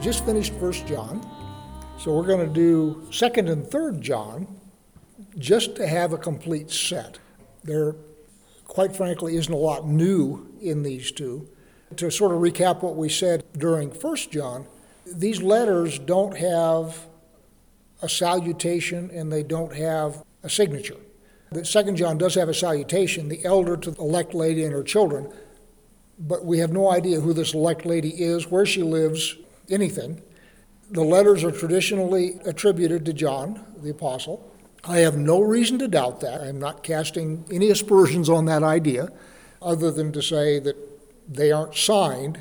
Just finished First John, so we're going to do Second and Third John just to have a complete set. There, quite frankly, isn't a lot new in these two. To sort of recap what we said during First John, these letters don't have a salutation and they don't have a signature. The Second John does have a salutation, the elder to the elect lady and her children, but we have no idea who this elect lady is, where she lives, anything. The letters are traditionally attributed to John, the apostle. I have no reason to doubt that. I'm not casting any aspersions on that idea, other than to say that they aren't signed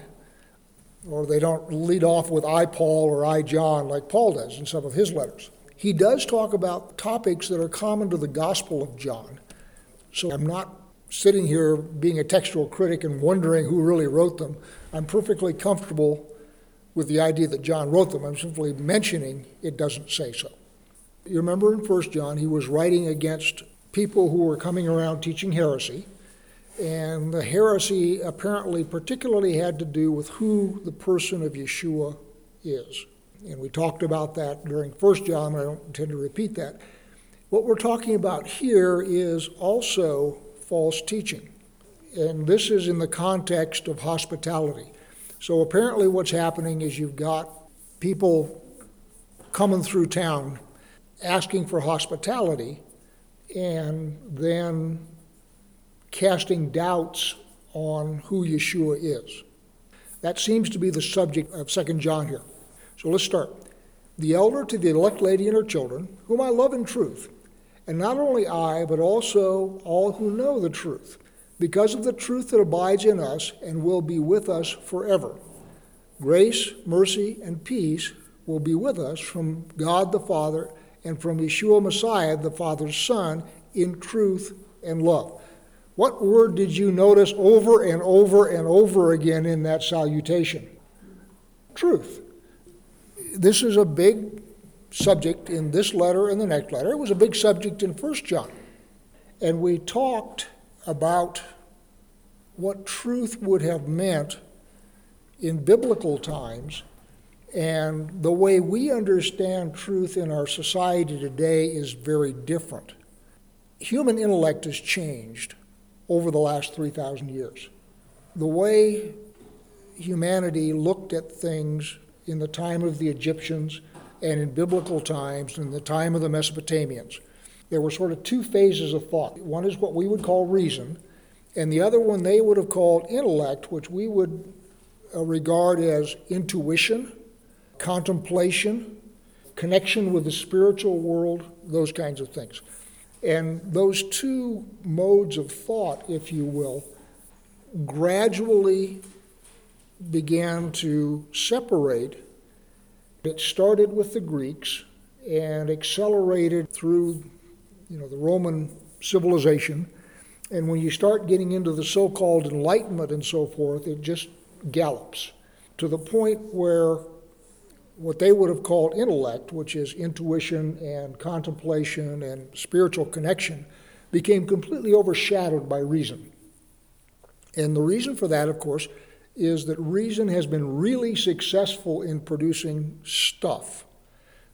or they don't lead off with I, Paul, or I, John, like Paul does in some of his letters. He does talk about topics that are common to the Gospel of John. So I'm not sitting here being a textual critic and wondering who really wrote them. I'm perfectly comfortable with the idea that John wrote them. I'm simply mentioning it doesn't say so. You remember in 1 John, he was writing against people who were coming around teaching heresy. And the heresy apparently particularly had to do with who the person of Yeshua is. And we talked about that during 1 John, and I don't intend to repeat that. What we're talking about here is also false teaching. And this is in the context of hospitality. So apparently, what's happening is you've got people coming through town asking for hospitality and then casting doubts on who Yeshua is. That seems to be the subject of 2 John here. So let's start. The elder to the elect lady and her children, whom I love in truth, and not only I, but also all who know the truth, because of the truth that abides in us and will be with us forever. Grace, mercy, and peace will be with us from God the Father and from Yeshua Messiah, the Father's Son, in truth and love. What word did you notice over and over and over again in that salutation? Truth. This is a big subject in this letter and the next letter. It was a big subject in 1 John. And we talked about what truth would have meant in biblical times. And the way we understand truth in our society today is very different. Human intellect has changed over the last 3,000 years. The way humanity looked at things in the time of the Egyptians and in biblical times, in the time of the Mesopotamians, there were sort of two phases of thought. One is what we would call reason, and the other one they would have called intellect, which we would uh, regard as intuition, contemplation, connection with the spiritual world, those kinds of things. And those two modes of thought, if you will, gradually began to separate. It started with the Greeks and accelerated through you know, the Roman civilization. And when you start getting into the so called Enlightenment and so forth, it just gallops to the point where what they would have called intellect, which is intuition and contemplation and spiritual connection, became completely overshadowed by reason. And the reason for that, of course, is that reason has been really successful in producing stuff.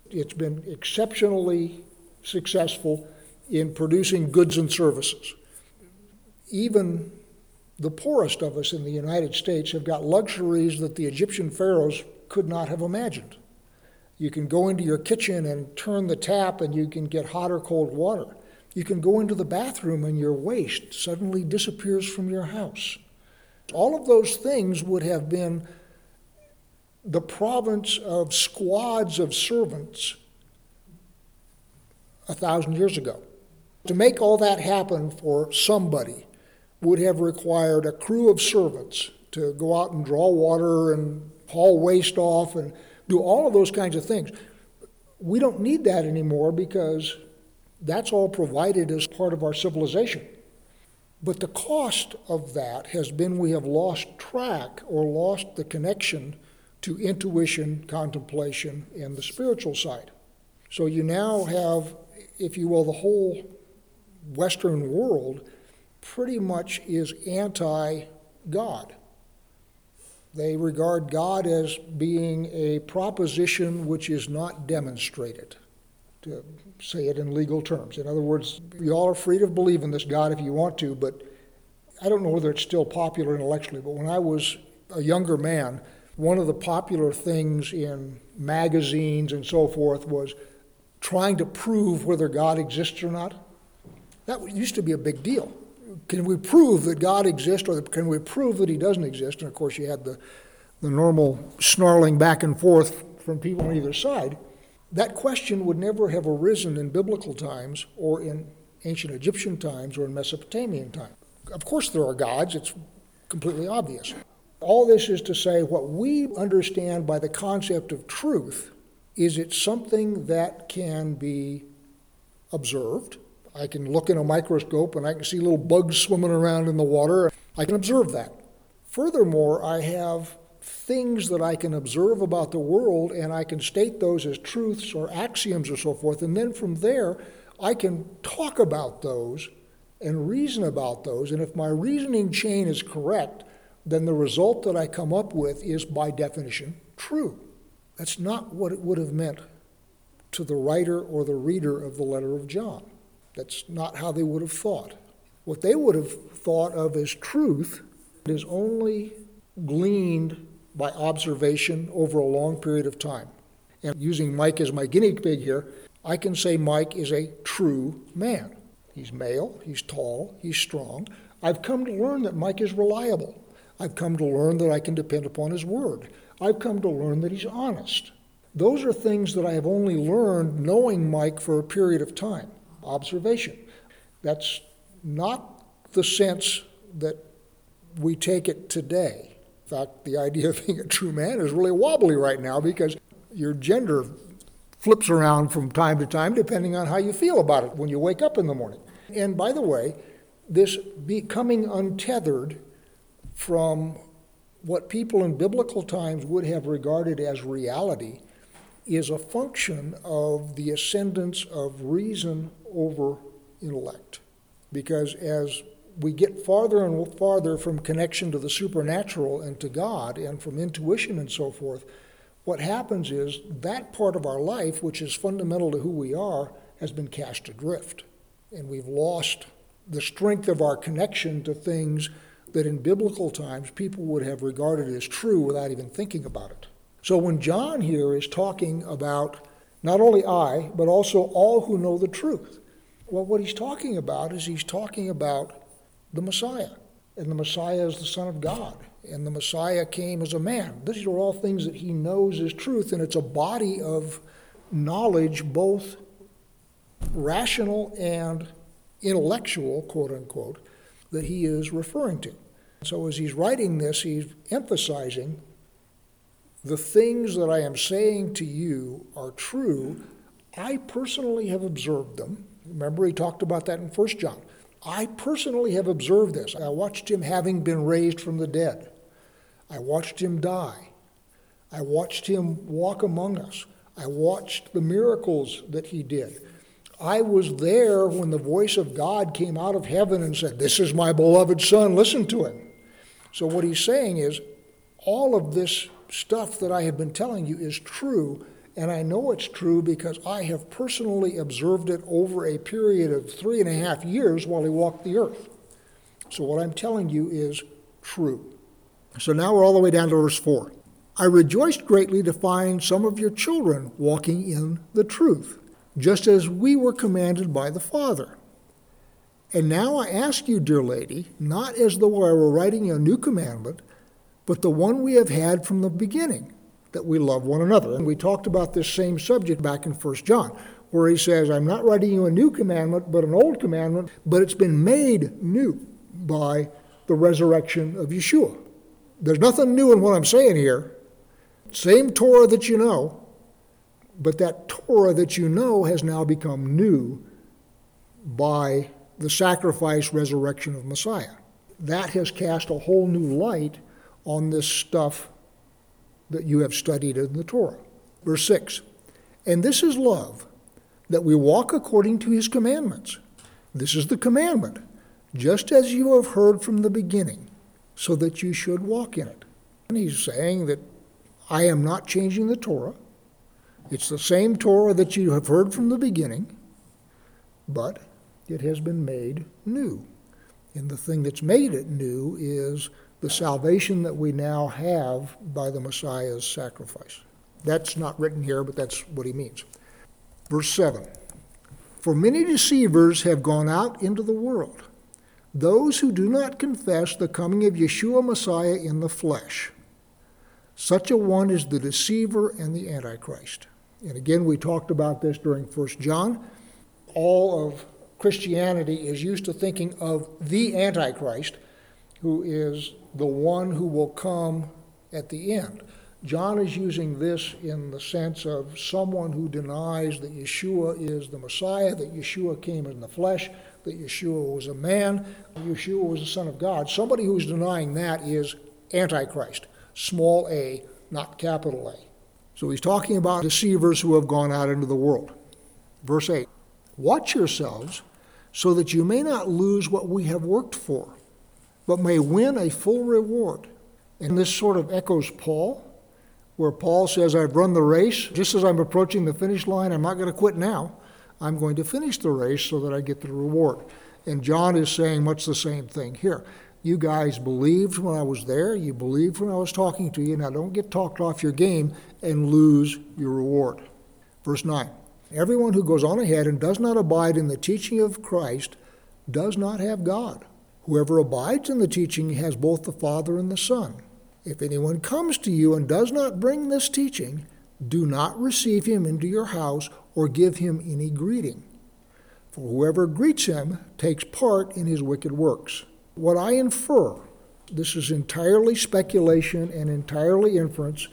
It's been exceptionally successful in producing goods and services. Even the poorest of us in the United States have got luxuries that the Egyptian pharaohs could not have imagined. You can go into your kitchen and turn the tap and you can get hot or cold water. You can go into the bathroom and your waste suddenly disappears from your house. All of those things would have been the province of squads of servants a thousand years ago. To make all that happen for somebody would have required a crew of servants to go out and draw water and haul waste off and do all of those kinds of things. We don't need that anymore because that's all provided as part of our civilization. But the cost of that has been we have lost track or lost the connection to intuition, contemplation, and the spiritual side. So you now have, if you will, the whole Western world pretty much is anti God. They regard God as being a proposition which is not demonstrated, to say it in legal terms. In other words, you all are free to believe in this God if you want to, but I don't know whether it's still popular intellectually, but when I was a younger man, one of the popular things in magazines and so forth was trying to prove whether God exists or not. That used to be a big deal. Can we prove that God exists or can we prove that he doesn't exist? And of course, you had the, the normal snarling back and forth from people on either side. That question would never have arisen in biblical times or in ancient Egyptian times or in Mesopotamian times. Of course, there are gods, it's completely obvious. All this is to say what we understand by the concept of truth is it something that can be observed. I can look in a microscope and I can see little bugs swimming around in the water. I can observe that. Furthermore, I have things that I can observe about the world and I can state those as truths or axioms or so forth. And then from there, I can talk about those and reason about those. And if my reasoning chain is correct, then the result that I come up with is by definition true. That's not what it would have meant to the writer or the reader of the letter of John. That's not how they would have thought. What they would have thought of as truth is only gleaned by observation over a long period of time. And using Mike as my guinea pig here, I can say Mike is a true man. He's male, he's tall, he's strong. I've come to learn that Mike is reliable. I've come to learn that I can depend upon his word. I've come to learn that he's honest. Those are things that I have only learned knowing Mike for a period of time. Observation. That's not the sense that we take it today. In fact, the idea of being a true man is really wobbly right now because your gender flips around from time to time depending on how you feel about it when you wake up in the morning. And by the way, this becoming untethered from what people in biblical times would have regarded as reality is a function of the ascendance of reason over intellect. Because as we get farther and farther from connection to the supernatural and to God and from intuition and so forth, what happens is that part of our life, which is fundamental to who we are, has been cast adrift. And we've lost the strength of our connection to things that in biblical times people would have regarded as true without even thinking about it. So when John here is talking about not only I, but also all who know the truth, well, what he's talking about is he's talking about the Messiah. And the Messiah is the Son of God. And the Messiah came as a man. These are all things that he knows is truth, and it's a body of knowledge, both rational and intellectual, quote unquote, that he is referring to. So as he's writing this, he's emphasizing the things that I am saying to you are true. I personally have observed them. Remember, he talked about that in 1 John. I personally have observed this. I watched him having been raised from the dead. I watched him die. I watched him walk among us. I watched the miracles that he did. I was there when the voice of God came out of heaven and said, This is my beloved Son, listen to him. So, what he's saying is, all of this stuff that I have been telling you is true, and I know it's true because I have personally observed it over a period of three and a half years while he walked the earth. So, what I'm telling you is true. So, now we're all the way down to verse 4. I rejoiced greatly to find some of your children walking in the truth, just as we were commanded by the Father. And now I ask you, dear lady, not as though I were writing a new commandment, but the one we have had from the beginning, that we love one another. And we talked about this same subject back in 1 John, where he says, I'm not writing you a new commandment, but an old commandment, but it's been made new by the resurrection of Yeshua. There's nothing new in what I'm saying here. Same Torah that you know, but that Torah that you know has now become new by the sacrifice, resurrection of Messiah. That has cast a whole new light on this stuff that you have studied in the Torah. Verse 6 And this is love, that we walk according to his commandments. This is the commandment, just as you have heard from the beginning, so that you should walk in it. And he's saying that I am not changing the Torah. It's the same Torah that you have heard from the beginning, but it has been made new. And the thing that's made it new is the salvation that we now have by the Messiah's sacrifice. That's not written here, but that's what he means. Verse 7 For many deceivers have gone out into the world, those who do not confess the coming of Yeshua Messiah in the flesh. Such a one is the deceiver and the Antichrist. And again, we talked about this during 1 John. All of Christianity is used to thinking of the Antichrist, who is the one who will come at the end. John is using this in the sense of someone who denies that Yeshua is the Messiah, that Yeshua came in the flesh, that Yeshua was a man, Yeshua was the Son of God. Somebody who's denying that is Antichrist, small a, not capital A. So he's talking about deceivers who have gone out into the world. Verse 8 Watch yourselves so that you may not lose what we have worked for, but may win a full reward. And this sort of echoes Paul, where Paul says, I've run the race. Just as I'm approaching the finish line, I'm not going to quit now. I'm going to finish the race so that I get the reward. And John is saying much the same thing here. You guys believed when I was there, you believed when I was talking to you. Now don't get talked off your game and lose your reward. Verse 9 Everyone who goes on ahead and does not abide in the teaching of Christ does not have God. Whoever abides in the teaching has both the Father and the Son. If anyone comes to you and does not bring this teaching, do not receive him into your house or give him any greeting. For whoever greets him takes part in his wicked works. What I infer, this is entirely speculation and entirely inference,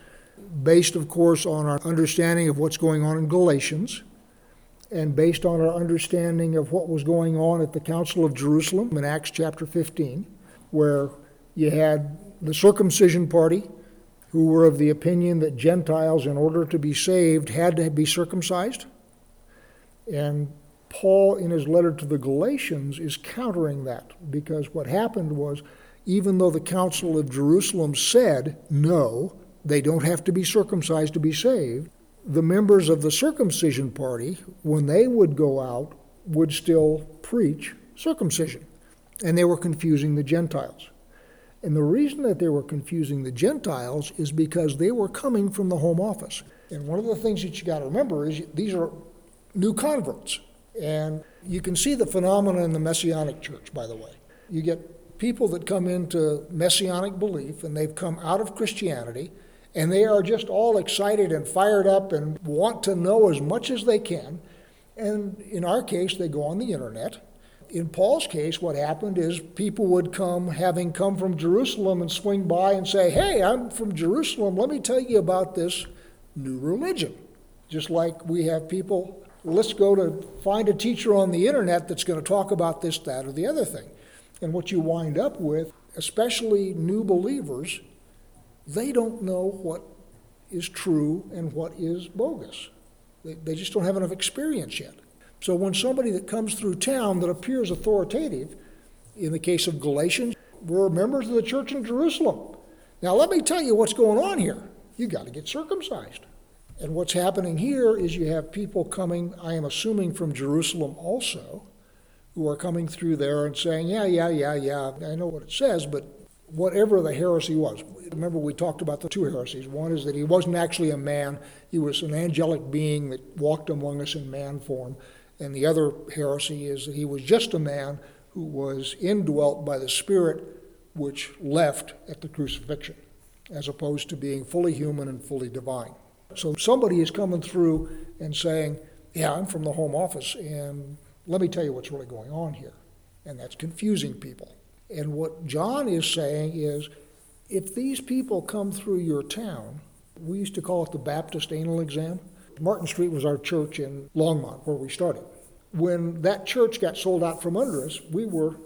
based, of course, on our understanding of what's going on in Galatians, and based on our understanding of what was going on at the Council of Jerusalem in Acts chapter 15, where you had the circumcision party who were of the opinion that Gentiles, in order to be saved, had to be circumcised. And Paul, in his letter to the Galatians, is countering that because what happened was, even though the Council of Jerusalem said, no, they don't have to be circumcised to be saved, the members of the circumcision party, when they would go out, would still preach circumcision. And they were confusing the Gentiles. And the reason that they were confusing the Gentiles is because they were coming from the home office. And one of the things that you got to remember is these are new converts. And you can see the phenomenon in the Messianic church, by the way. You get people that come into Messianic belief and they've come out of Christianity and they are just all excited and fired up and want to know as much as they can. And in our case, they go on the internet. In Paul's case, what happened is people would come, having come from Jerusalem, and swing by and say, Hey, I'm from Jerusalem. Let me tell you about this new religion. Just like we have people, let's go to find a teacher on the internet that's going to talk about this, that, or the other thing. And what you wind up with, especially new believers, they don't know what is true and what is bogus. They, they just don't have enough experience yet. So when somebody that comes through town that appears authoritative, in the case of Galatians, we're members of the church in Jerusalem. Now let me tell you what's going on here. You got to get circumcised. And what's happening here is you have people coming, I am assuming from Jerusalem also, who are coming through there and saying, Yeah, yeah, yeah, yeah, I know what it says, but whatever the heresy was. Remember, we talked about the two heresies. One is that he wasn't actually a man, he was an angelic being that walked among us in man form. And the other heresy is that he was just a man who was indwelt by the Spirit, which left at the crucifixion, as opposed to being fully human and fully divine. So somebody is coming through and saying, Yeah, I'm from the Home Office, and let me tell you what's really going on here. And that's confusing people. And what John is saying is if these people come through your town, we used to call it the Baptist anal exam. Martin Street was our church in Longmont, where we started. When that church got sold out from under us, we were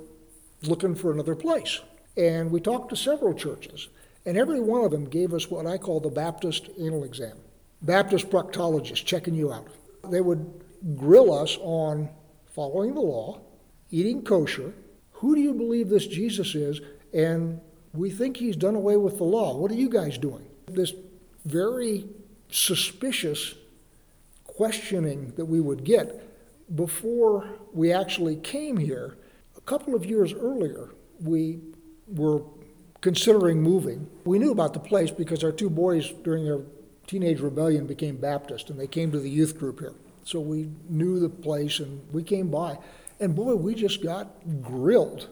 looking for another place. And we talked to several churches, and every one of them gave us what I call the Baptist anal exam. Baptist proctologists checking you out. They would grill us on following the law, eating kosher, who do you believe this Jesus is, and We think he's done away with the law. What are you guys doing? This very suspicious questioning that we would get before we actually came here. A couple of years earlier, we were considering moving. We knew about the place because our two boys during their teenage rebellion became Baptist and they came to the youth group here. So we knew the place and we came by. And boy, we just got grilled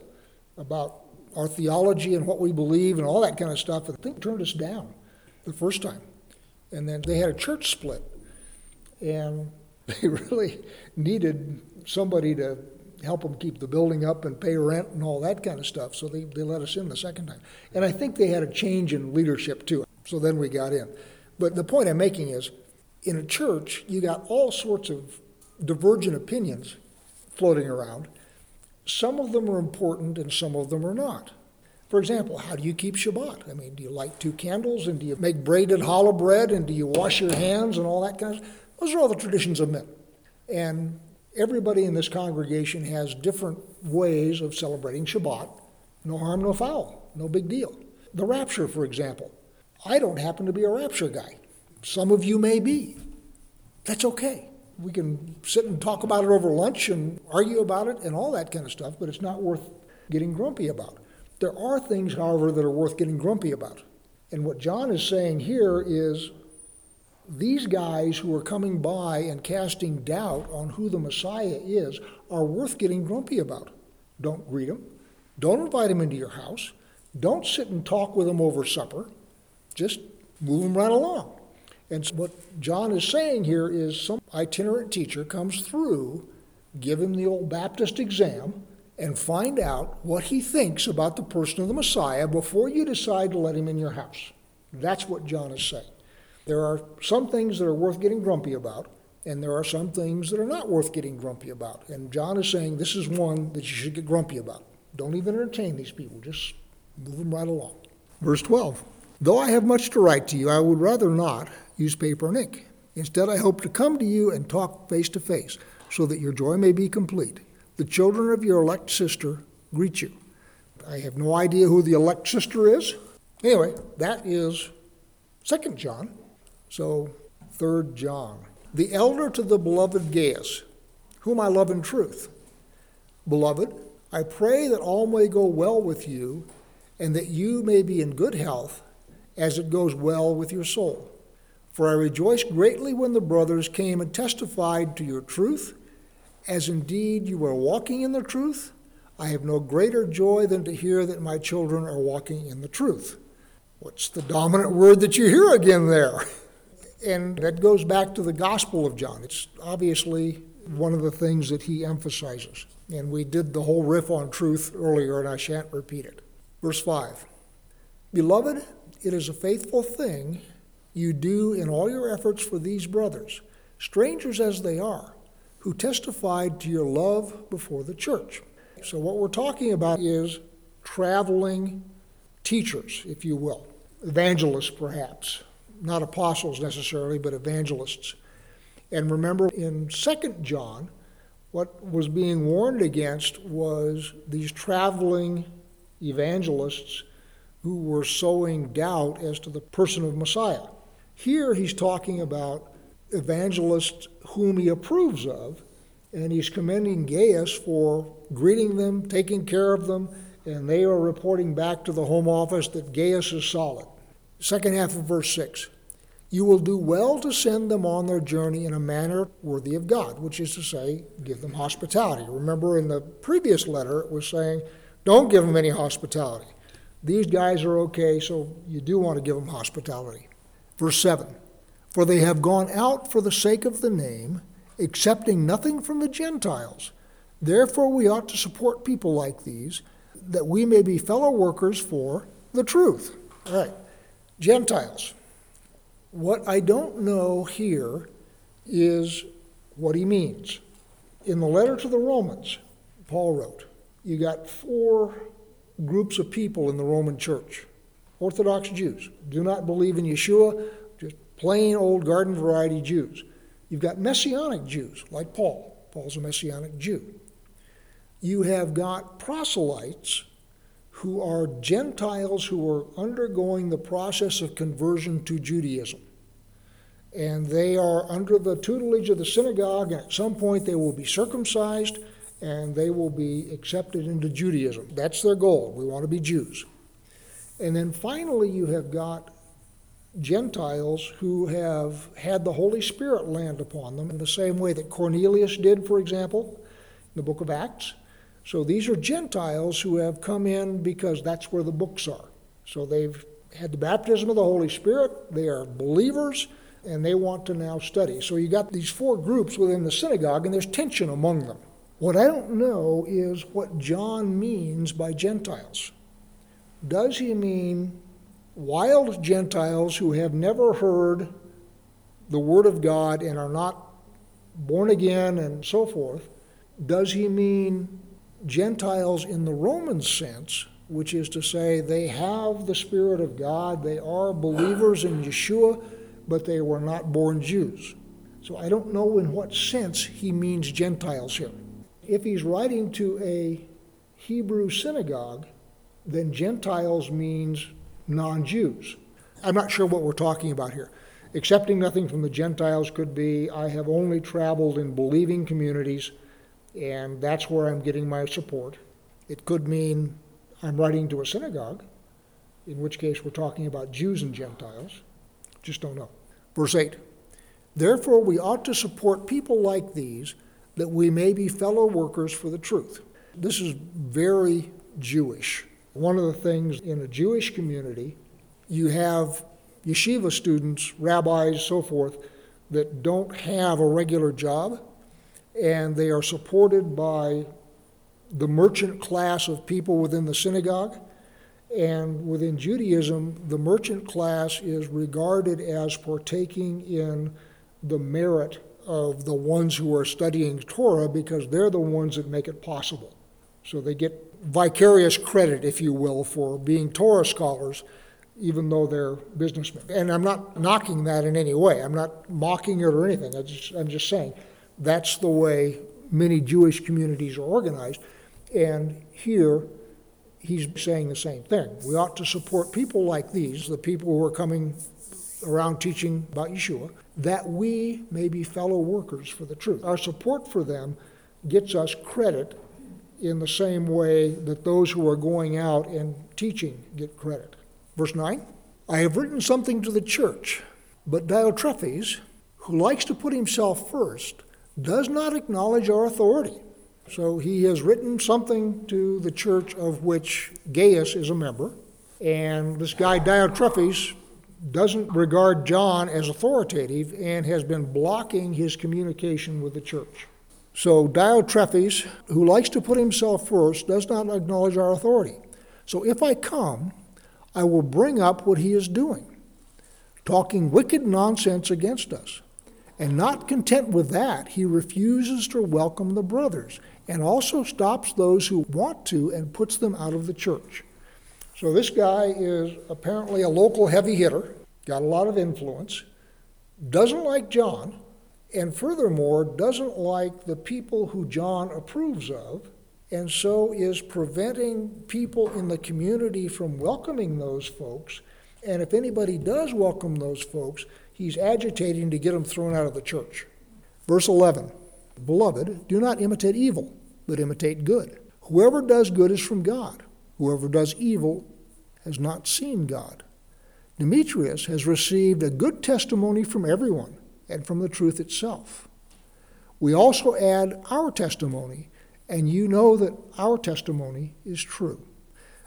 about our theology and what we believe and all that kind of stuff. And I think turned us down the first time. And then they had a church split. And they really needed somebody to help them keep the building up and pay rent and all that kind of stuff. So they, they let us in the second time. And I think they had a change in leadership too. So then we got in. But the point I'm making is in a church, you got all sorts of divergent opinions floating around. Some of them are important and some of them are not. For example, how do you keep Shabbat? I mean, do you light two candles and do you make braided challah bread and do you wash your hands and all that kind of stuff? Those are all the traditions of men. And everybody in this congregation has different ways of celebrating Shabbat. No harm, no foul, no big deal. The rapture, for example. I don't happen to be a rapture guy. Some of you may be. That's okay. We can sit and talk about it over lunch and argue about it and all that kind of stuff, but it's not worth getting grumpy about. There are things, however, that are worth getting grumpy about. And what John is saying here is these guys who are coming by and casting doubt on who the Messiah is are worth getting grumpy about. Don't greet them. Don't invite them into your house. Don't sit and talk with them over supper. Just move them right along. And what John is saying here is some itinerant teacher comes through, give him the old Baptist exam, and find out what he thinks about the person of the Messiah before you decide to let him in your house. That's what John is saying. There are some things that are worth getting grumpy about, and there are some things that are not worth getting grumpy about. And John is saying this is one that you should get grumpy about. Don't even entertain these people, just move them right along. Verse 12 Though I have much to write to you, I would rather not use paper and ink. Instead, I hope to come to you and talk face to face, so that your joy may be complete. The children of your elect sister greet you. I have no idea who the elect sister is. Anyway, that is Second John. So, Third John. The elder to the beloved Gaius, whom I love in truth. Beloved, I pray that all may go well with you, and that you may be in good health, as it goes well with your soul. For I rejoiced greatly when the brothers came and testified to your truth, as indeed you are walking in the truth. I have no greater joy than to hear that my children are walking in the truth. What's the dominant word that you hear again there? And that goes back to the Gospel of John. It's obviously one of the things that he emphasizes. And we did the whole riff on truth earlier, and I shan't repeat it. Verse 5 Beloved, it is a faithful thing you do in all your efforts for these brothers, strangers as they are, who testified to your love before the church. So, what we're talking about is traveling teachers, if you will, evangelists perhaps, not apostles necessarily, but evangelists. And remember, in 2 John, what was being warned against was these traveling evangelists who were sowing doubt as to the person of Messiah. Here he's talking about evangelists whom he approves of, and he's commending Gaius for greeting them, taking care of them, and they are reporting back to the home office that Gaius is solid. Second half of verse 6. You will do well to send them on their journey in a manner worthy of God, which is to say, give them hospitality. Remember in the previous letter, it was saying, don't give them any hospitality. These guys are okay, so you do want to give them hospitality. Verse 7 For they have gone out for the sake of the name, accepting nothing from the Gentiles. Therefore, we ought to support people like these, that we may be fellow workers for the truth. All right, Gentiles. What I don't know here is what he means. In the letter to the Romans, Paul wrote, you got four groups of people in the Roman church. Orthodox Jews do not believe in Yeshua, just plain old garden variety Jews. You've got Messianic Jews, like Paul. Paul's a Messianic Jew. You have got proselytes who are Gentiles who are undergoing the process of conversion to Judaism. And they are under the tutelage of the synagogue, and at some point they will be circumcised and they will be accepted into Judaism. That's their goal. We want to be Jews. And then finally, you have got Gentiles who have had the Holy Spirit land upon them in the same way that Cornelius did, for example, in the book of Acts. So these are Gentiles who have come in because that's where the books are. So they've had the baptism of the Holy Spirit, they are believers, and they want to now study. So you got these four groups within the synagogue, and there's tension among them. What I don't know is what John means by Gentiles. Does he mean wild Gentiles who have never heard the Word of God and are not born again and so forth? Does he mean Gentiles in the Roman sense, which is to say they have the Spirit of God, they are believers in Yeshua, but they were not born Jews? So I don't know in what sense he means Gentiles here if he's writing to a Hebrew synagogue, then Gentiles means non Jews. I'm not sure what we're talking about here. Accepting nothing from the Gentiles could be I have only traveled in believing communities, and that's where I'm getting my support. It could mean I'm writing to a synagogue, in which case we're talking about Jews and Gentiles. Just don't know. Verse 8 Therefore, we ought to support people like these that we may be fellow workers for the truth. This is very Jewish. One of the things in a Jewish community, you have yeshiva students, rabbis, so forth, that don't have a regular job, and they are supported by the merchant class of people within the synagogue. And within Judaism, the merchant class is regarded as partaking in the merit of the ones who are studying Torah because they're the ones that make it possible. So they get vicarious credit, if you will, for being Torah scholars, even though they're businessmen. And I'm not knocking that in any way. I'm not mocking it or anything. I just, I'm just saying that's the way many Jewish communities are organized. And here, he's saying the same thing. We ought to support people like these, the people who are coming around teaching about Yeshua, that we may be fellow workers for the truth. Our support for them gets us credit in the same way that those who are going out and teaching get credit. Verse 9 I have written something to the church, but Diotrephes, who likes to put himself first, does not acknowledge our authority. So he has written something to the church of which Gaius is a member. And this guy Diotrephes doesn't regard John as authoritative and has been blocking his communication with the church. So Diotrephes, who likes to put himself first, does not acknowledge our authority. So if I come, I will bring up what he is doing, talking wicked nonsense against us. And not content with that, he refuses to welcome the brothers and also stops those who want to and puts them out of the church. So this guy is apparently a local heavy hitter, got a lot of influence, doesn't like John, and furthermore, doesn't like the people who John approves of, and so is preventing people in the community from welcoming those folks. And if anybody does welcome those folks, he's agitating to get them thrown out of the church. Verse 11 Beloved, do not imitate evil, but imitate good. Whoever does good is from God. Whoever does evil has not seen God. Demetrius has received a good testimony from everyone and from the truth itself. We also add our testimony, and you know that our testimony is true.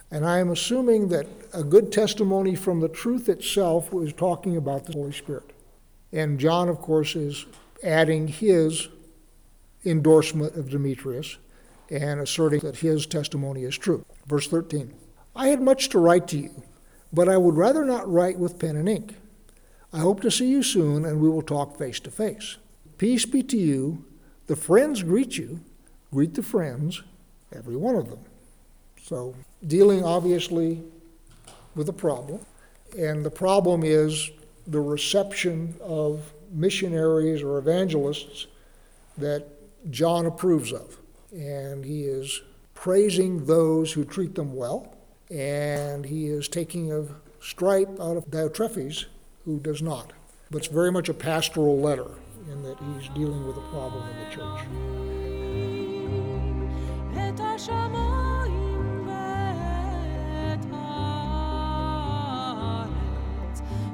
And I am assuming that a good testimony from the truth itself was talking about the Holy Spirit. And John, of course, is adding his endorsement of Demetrius and asserting that his testimony is true. Verse 13 I had much to write to you, but I would rather not write with pen and ink. I hope to see you soon, and we will talk face to face. Peace be to you. The friends greet you. Greet the friends, every one of them. So, dealing obviously with a problem, and the problem is the reception of missionaries or evangelists that John approves of and he is praising those who treat them well and he is taking a stripe out of Diotrephes, who does not. But it's very much a pastoral letter in that he's dealing with a problem in the church.